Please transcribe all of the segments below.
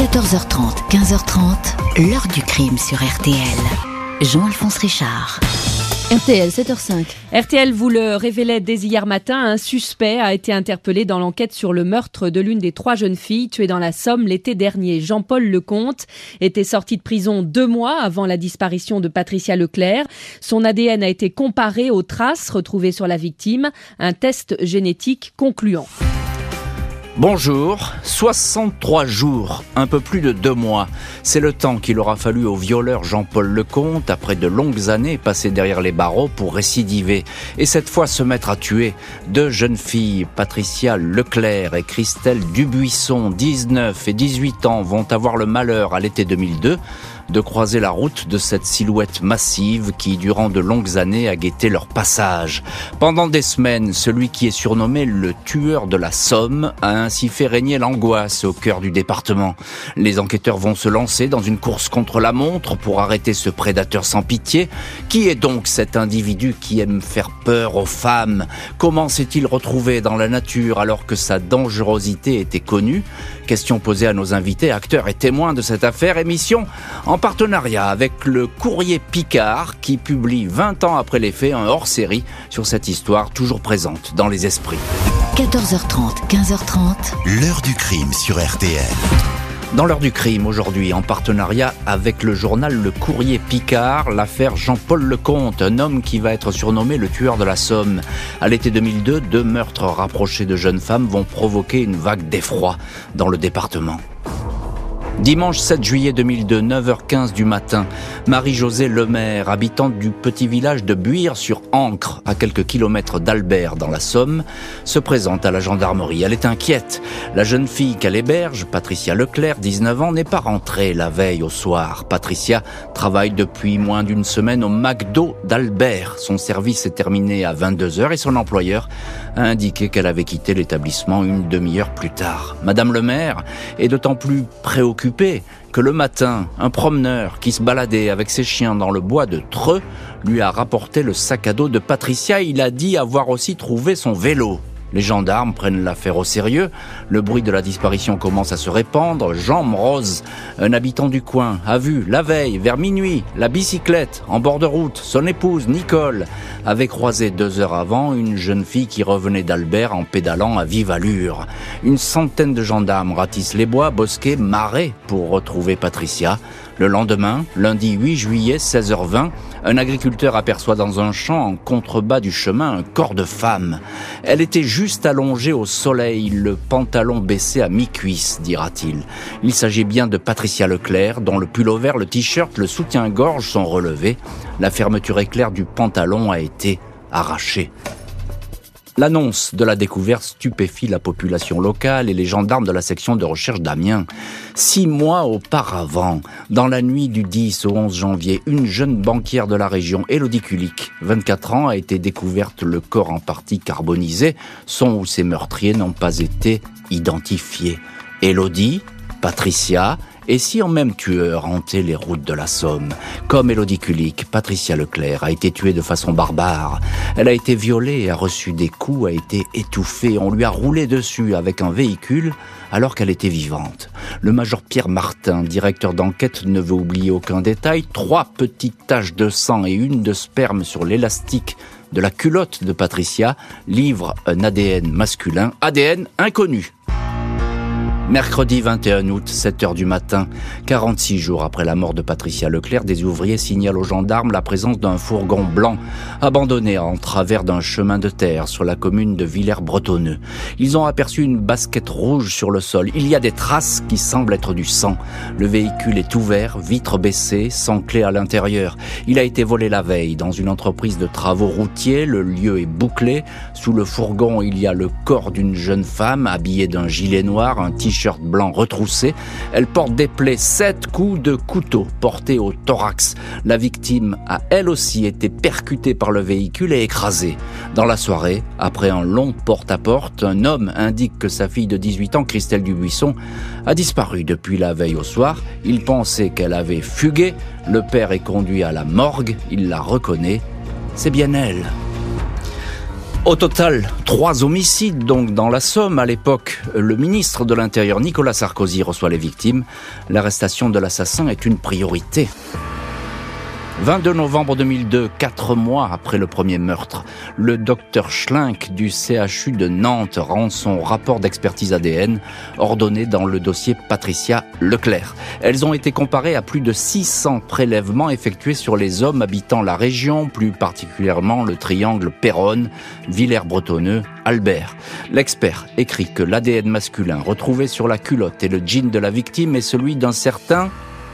14h30, 15h30, l'heure du crime sur RTL. Jean-Alphonse Richard. RTL, 7h05. RTL vous le révélait dès hier matin, un suspect a été interpellé dans l'enquête sur le meurtre de l'une des trois jeunes filles tuées dans la Somme l'été dernier. Jean-Paul Lecomte était sorti de prison deux mois avant la disparition de Patricia Leclerc. Son ADN a été comparé aux traces retrouvées sur la victime, un test génétique concluant. Bonjour, 63 jours, un peu plus de deux mois. C'est le temps qu'il aura fallu au violeur Jean-Paul Lecomte, après de longues années passées derrière les barreaux, pour récidiver. Et cette fois se mettre à tuer deux jeunes filles, Patricia Leclerc et Christelle Dubuisson, 19 et 18 ans, vont avoir le malheur à l'été 2002 de croiser la route de cette silhouette massive qui, durant de longues années, a guetté leur passage. Pendant des semaines, celui qui est surnommé le tueur de la Somme a ainsi fait régner l'angoisse au cœur du département. Les enquêteurs vont se lancer dans une course contre la montre pour arrêter ce prédateur sans pitié. Qui est donc cet individu qui aime faire peur aux femmes? Comment s'est-il retrouvé dans la nature alors que sa dangerosité était connue? Question posée à nos invités, acteurs et témoins de cette affaire. Émission partenariat avec le Courrier Picard qui publie 20 ans après les faits un hors-série sur cette histoire toujours présente dans les esprits. 14h30, 15h30. L'heure du crime sur RTL. Dans l'heure du crime aujourd'hui, en partenariat avec le journal Le Courrier Picard, l'affaire Jean-Paul Lecomte, un homme qui va être surnommé le tueur de la Somme. À l'été 2002, deux meurtres rapprochés de jeunes femmes vont provoquer une vague d'effroi dans le département. Dimanche 7 juillet 2002, 9h15 du matin, Marie-Josée Lemaire, habitante du petit village de Buire sur Ancre, à quelques kilomètres d'Albert dans la Somme, se présente à la gendarmerie. Elle est inquiète. La jeune fille qu'elle héberge, Patricia Leclerc, 19 ans, n'est pas rentrée la veille au soir. Patricia travaille depuis moins d'une semaine au McDo d'Albert. Son service est terminé à 22h et son employeur a indiqué qu'elle avait quitté l'établissement une demi-heure plus tard. Madame Lemaire est d'autant plus préoccupée que le matin, un promeneur qui se baladait avec ses chiens dans le bois de Treux lui a rapporté le sac à dos de Patricia. Il a dit avoir aussi trouvé son vélo. Les gendarmes prennent l'affaire au sérieux. Le bruit de la disparition commence à se répandre. Jean Rose, un habitant du coin, a vu la veille, vers minuit, la bicyclette en bord de route. Son épouse, Nicole, avait croisé deux heures avant une jeune fille qui revenait d'Albert en pédalant à vive allure. Une centaine de gendarmes ratissent les bois, bosquets, marais pour retrouver Patricia. Le lendemain, lundi 8 juillet, 16h20, un agriculteur aperçoit dans un champ en contrebas du chemin un corps de femme. Elle était juste allongée au soleil, le pantalon baissé à mi-cuisse, dira-t-il. Il s'agit bien de Patricia Leclerc, dont le pull vert, le t-shirt, le soutien-gorge sont relevés. La fermeture éclair du pantalon a été arrachée. L'annonce de la découverte stupéfie la population locale et les gendarmes de la section de recherche d'Amiens. Six mois auparavant, dans la nuit du 10 au 11 janvier, une jeune banquière de la région, Elodie Kulik, 24 ans, a été découverte le corps en partie carbonisé. Son ou ses meurtriers n'ont pas été identifiés. Elodie, Patricia, et si en même tueur hantait les routes de la Somme Comme Élodie Kulik, Patricia Leclerc a été tuée de façon barbare. Elle a été violée, a reçu des coups, a été étouffée. On lui a roulé dessus avec un véhicule alors qu'elle était vivante. Le major Pierre Martin, directeur d'enquête, ne veut oublier aucun détail. Trois petites taches de sang et une de sperme sur l'élastique de la culotte de Patricia livrent un ADN masculin, ADN inconnu. Mercredi 21 août, 7 heures du matin, 46 jours après la mort de Patricia Leclerc, des ouvriers signalent aux gendarmes la présence d'un fourgon blanc abandonné en travers d'un chemin de terre sur la commune de Villers-Bretonneux. Ils ont aperçu une basket rouge sur le sol. Il y a des traces qui semblent être du sang. Le véhicule est ouvert, vitre baissée, sans clé à l'intérieur. Il a été volé la veille dans une entreprise de travaux routiers. Le lieu est bouclé. Sous le fourgon, il y a le corps d'une jeune femme habillée d'un gilet noir, un t-shirt shirt blanc retroussé. Elle porte des plaies, sept coups de couteau portés au thorax. La victime a elle aussi été percutée par le véhicule et écrasée. Dans la soirée, après un long porte-à-porte, un homme indique que sa fille de 18 ans, Christelle Dubuisson, a disparu depuis la veille au soir. Il pensait qu'elle avait fugué. Le père est conduit à la morgue. Il la reconnaît. C'est bien elle. Au total, trois homicides donc dans la Somme. À l'époque, le ministre de l'Intérieur Nicolas Sarkozy reçoit les victimes. L'arrestation de l'assassin est une priorité. 22 novembre 2002, quatre mois après le premier meurtre, le docteur Schlink du CHU de Nantes rend son rapport d'expertise ADN ordonné dans le dossier Patricia Leclerc. Elles ont été comparées à plus de 600 prélèvements effectués sur les hommes habitant la région, plus particulièrement le triangle Péronne, Villers-Bretonneux, Albert. L'expert écrit que l'ADN masculin retrouvé sur la culotte et le jean de la victime est celui d'un certain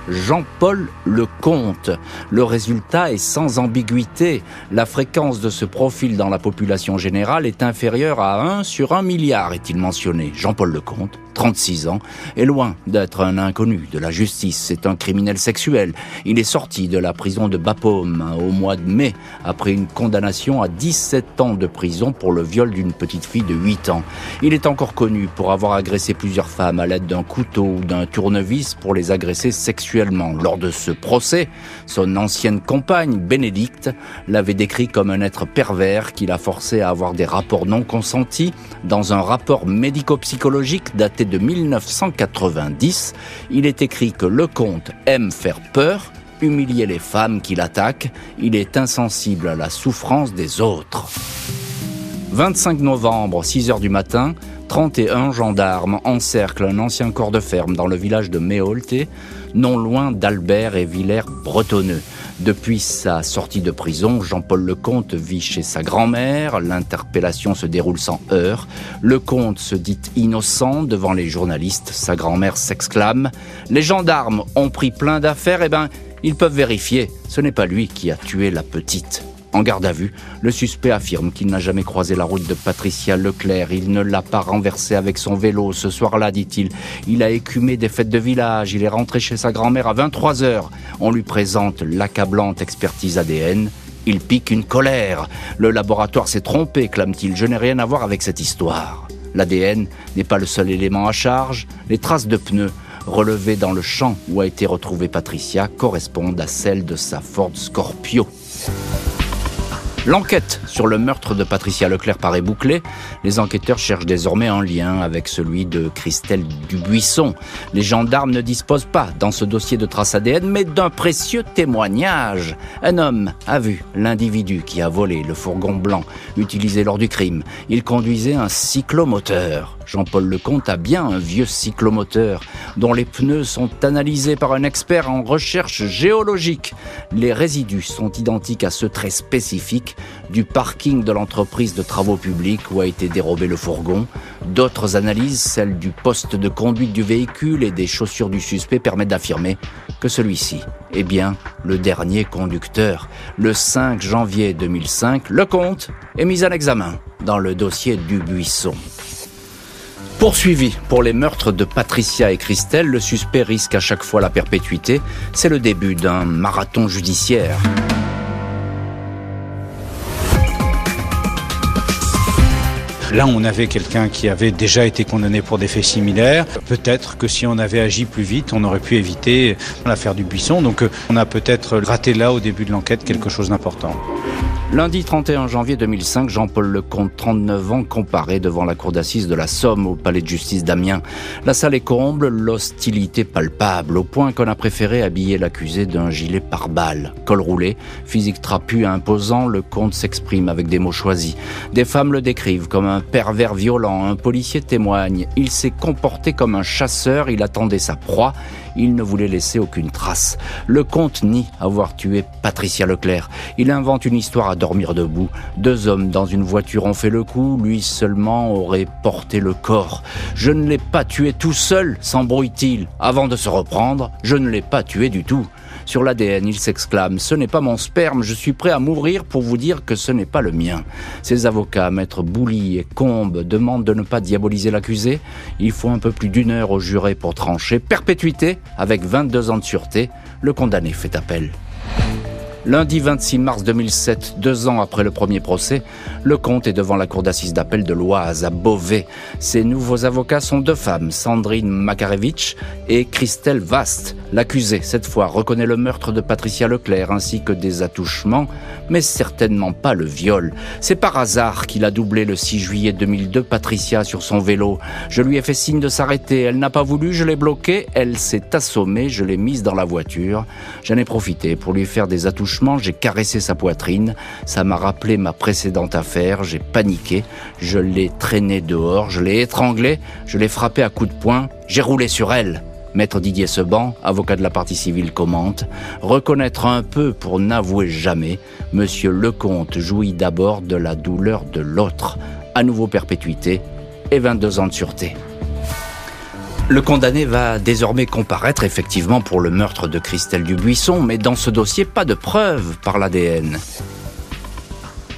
Jean-Paul Lecomte. Le résultat est sans ambiguïté. La fréquence de ce profil dans la population générale est inférieure à 1 sur 1 milliard, est-il mentionné. Jean-Paul Lecomte 36 ans, est loin d'être un inconnu de la justice. C'est un criminel sexuel. Il est sorti de la prison de Bapaume au mois de mai après une condamnation à 17 ans de prison pour le viol d'une petite fille de 8 ans. Il est encore connu pour avoir agressé plusieurs femmes à l'aide d'un couteau ou d'un tournevis pour les agresser sexuellement. Lors de ce procès, son ancienne compagne, Bénédicte, l'avait décrit comme un être pervers qui l'a forcé à avoir des rapports non consentis dans un rapport médico-psychologique daté de 1990, il est écrit que le comte aime faire peur, humilier les femmes qui l'attaquent, il est insensible à la souffrance des autres. 25 novembre, 6 heures du matin, 31 gendarmes encerclent un ancien corps de ferme dans le village de Méholte, non loin d'Albert et Villers-Bretonneux. Depuis sa sortie de prison, Jean-Paul Lecomte vit chez sa grand-mère. L'interpellation se déroule sans heurts. Lecomte se dit innocent devant les journalistes. Sa grand-mère s'exclame Les gendarmes ont pris plein d'affaires, eh ben, ils peuvent vérifier. Ce n'est pas lui qui a tué la petite. En garde à vue, le suspect affirme qu'il n'a jamais croisé la route de Patricia Leclerc. Il ne l'a pas renversée avec son vélo ce soir-là, dit-il. Il a écumé des fêtes de village. Il est rentré chez sa grand-mère à 23 heures. On lui présente l'accablante expertise ADN. Il pique une colère. Le laboratoire s'est trompé, clame-t-il. Je n'ai rien à voir avec cette histoire. L'ADN n'est pas le seul élément à charge. Les traces de pneus relevées dans le champ où a été retrouvée Patricia correspondent à celles de sa Ford Scorpio. L'enquête sur le meurtre de Patricia Leclerc paraît bouclée. Les enquêteurs cherchent désormais un lien avec celui de Christelle Dubuisson. Les gendarmes ne disposent pas dans ce dossier de traces ADN, mais d'un précieux témoignage. Un homme a vu l'individu qui a volé le fourgon blanc utilisé lors du crime. Il conduisait un cyclomoteur. Jean-Paul Lecomte a bien un vieux cyclomoteur dont les pneus sont analysés par un expert en recherche géologique. Les résidus sont identiques à ceux très spécifiques du parking de l'entreprise de travaux publics où a été dérobé le fourgon. D'autres analyses, celles du poste de conduite du véhicule et des chaussures du suspect, permettent d'affirmer que celui-ci est bien le dernier conducteur. Le 5 janvier 2005, Lecomte est mis à l'examen dans le dossier du buisson. Poursuivi pour les meurtres de Patricia et Christelle, le suspect risque à chaque fois la perpétuité. C'est le début d'un marathon judiciaire. Là, on avait quelqu'un qui avait déjà été condamné pour des faits similaires. Peut-être que si on avait agi plus vite, on aurait pu éviter l'affaire du buisson. Donc, euh, on a peut-être raté là, au début de l'enquête, quelque chose d'important. Lundi 31 janvier 2005, Jean-Paul Lecomte, 39 ans, comparé devant la cour d'assises de la Somme au palais de justice d'Amiens. La salle est comble, l'hostilité palpable, au point qu'on a préféré habiller l'accusé d'un gilet pare-balles. Col roulé, physique trapu et imposant, le comte s'exprime avec des mots choisis. Des femmes le décrivent comme un pervers violent, un policier témoigne. Il s'est comporté comme un chasseur, il attendait sa proie il ne voulait laisser aucune trace. Le comte nie avoir tué Patricia Leclerc. Il invente une histoire à dormir debout. Deux hommes dans une voiture ont fait le coup, lui seulement aurait porté le corps. Je ne l'ai pas tué tout seul, s'embrouille-t-il. Avant de se reprendre, je ne l'ai pas tué du tout. Sur l'ADN, il s'exclame Ce n'est pas mon sperme, je suis prêt à mourir pour vous dire que ce n'est pas le mien. Ses avocats, maître Bouli et Combe, demandent de ne pas diaboliser l'accusé. Il faut un peu plus d'une heure au juré pour trancher. Perpétuité, avec 22 ans de sûreté. Le condamné fait appel. Lundi 26 mars 2007, deux ans après le premier procès, le comte est devant la cour d'assises d'appel de l'Oise à Beauvais. Ses nouveaux avocats sont deux femmes, Sandrine Makarevitch et Christelle Vast. L'accusé, cette fois, reconnaît le meurtre de Patricia Leclerc ainsi que des attouchements, mais certainement pas le viol. C'est par hasard qu'il a doublé le 6 juillet 2002 Patricia sur son vélo. Je lui ai fait signe de s'arrêter. Elle n'a pas voulu, je l'ai bloquée. Elle s'est assommée, je l'ai mise dans la voiture. J'en ai profité pour lui faire des attouchements. J'ai caressé sa poitrine. Ça m'a rappelé ma précédente affaire. J'ai paniqué. Je l'ai traînée dehors. Je l'ai étranglée. Je l'ai frappée à coups de poing. J'ai roulé sur elle. Maître Didier Seban, avocat de la partie civile, commente Reconnaître un peu pour n'avouer jamais. Monsieur Lecomte jouit d'abord de la douleur de l'autre. À nouveau perpétuité et 22 ans de sûreté. Le condamné va désormais comparaître effectivement pour le meurtre de Christelle Dubuisson, mais dans ce dossier, pas de preuves par l'ADN.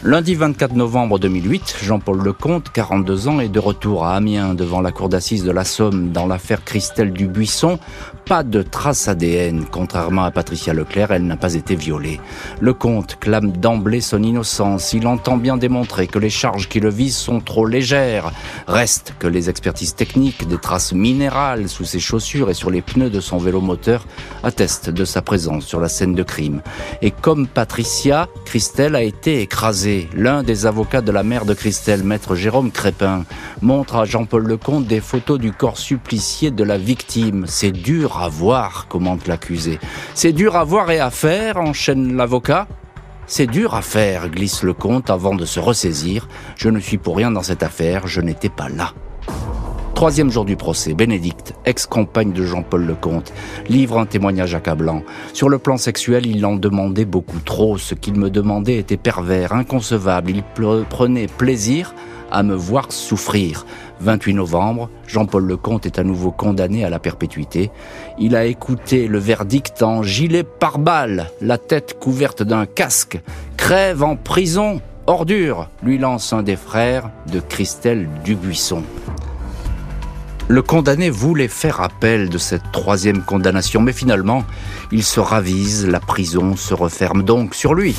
Lundi 24 novembre 2008, Jean-Paul Lecomte, 42 ans, est de retour à Amiens devant la cour d'assises de la Somme dans l'affaire Christelle Dubuisson. Pas de trace ADN. Contrairement à Patricia Leclerc, elle n'a pas été violée. Lecomte clame d'emblée son innocence. Il entend bien démontrer que les charges qui le visent sont trop légères. Reste que les expertises techniques des traces minérales sous ses chaussures et sur les pneus de son vélo moteur attestent de sa présence sur la scène de crime. Et comme Patricia, Christelle a été écrasée l'un des avocats de la mère de Christelle, maître Jérôme Crépin, montre à Jean-Paul Lecomte des photos du corps supplicié de la victime. C'est dur à voir, commente l'accusé. C'est dur à voir et à faire, enchaîne l'avocat. C'est dur à faire, glisse le comte avant de se ressaisir. Je ne suis pour rien dans cette affaire, je n'étais pas là. Troisième jour du procès, Bénédicte, ex-compagne de Jean-Paul Lecomte, livre un témoignage accablant. Sur le plan sexuel, il en demandait beaucoup trop. Ce qu'il me demandait était pervers, inconcevable. Il prenait plaisir à me voir souffrir. 28 novembre, Jean-Paul Lecomte est à nouveau condamné à la perpétuité. Il a écouté le verdict en gilet pare-balles, la tête couverte d'un casque. Crève en prison, ordure, lui lance un des frères de Christelle Dubuisson. Le condamné voulait faire appel de cette troisième condamnation, mais finalement, il se ravise, la prison se referme donc sur lui.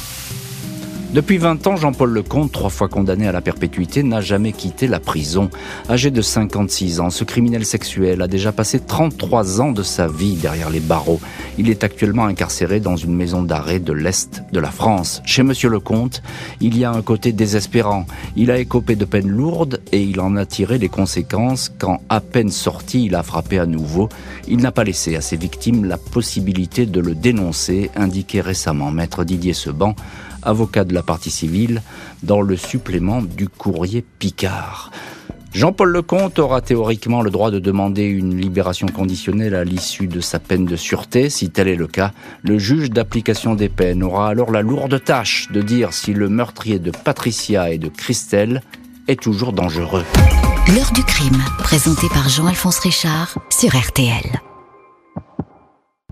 Depuis 20 ans, Jean-Paul Lecomte, trois fois condamné à la perpétuité, n'a jamais quitté la prison. Âgé de 56 ans, ce criminel sexuel a déjà passé 33 ans de sa vie derrière les barreaux. Il est actuellement incarcéré dans une maison d'arrêt de l'Est de la France. Chez Monsieur Lecomte, il y a un côté désespérant. Il a écopé de peines lourdes et il en a tiré les conséquences quand, à peine sorti, il a frappé à nouveau. Il n'a pas laissé à ses victimes la possibilité de le dénoncer, indiquait récemment Maître Didier Seban, avocat de la partie civile, dans le supplément du courrier Picard. Jean-Paul Lecomte aura théoriquement le droit de demander une libération conditionnelle à l'issue de sa peine de sûreté. Si tel est le cas, le juge d'application des peines aura alors la lourde tâche de dire si le meurtrier de Patricia et de Christelle est toujours dangereux. L'heure du crime, présenté par Jean-Alphonse Richard sur RTL.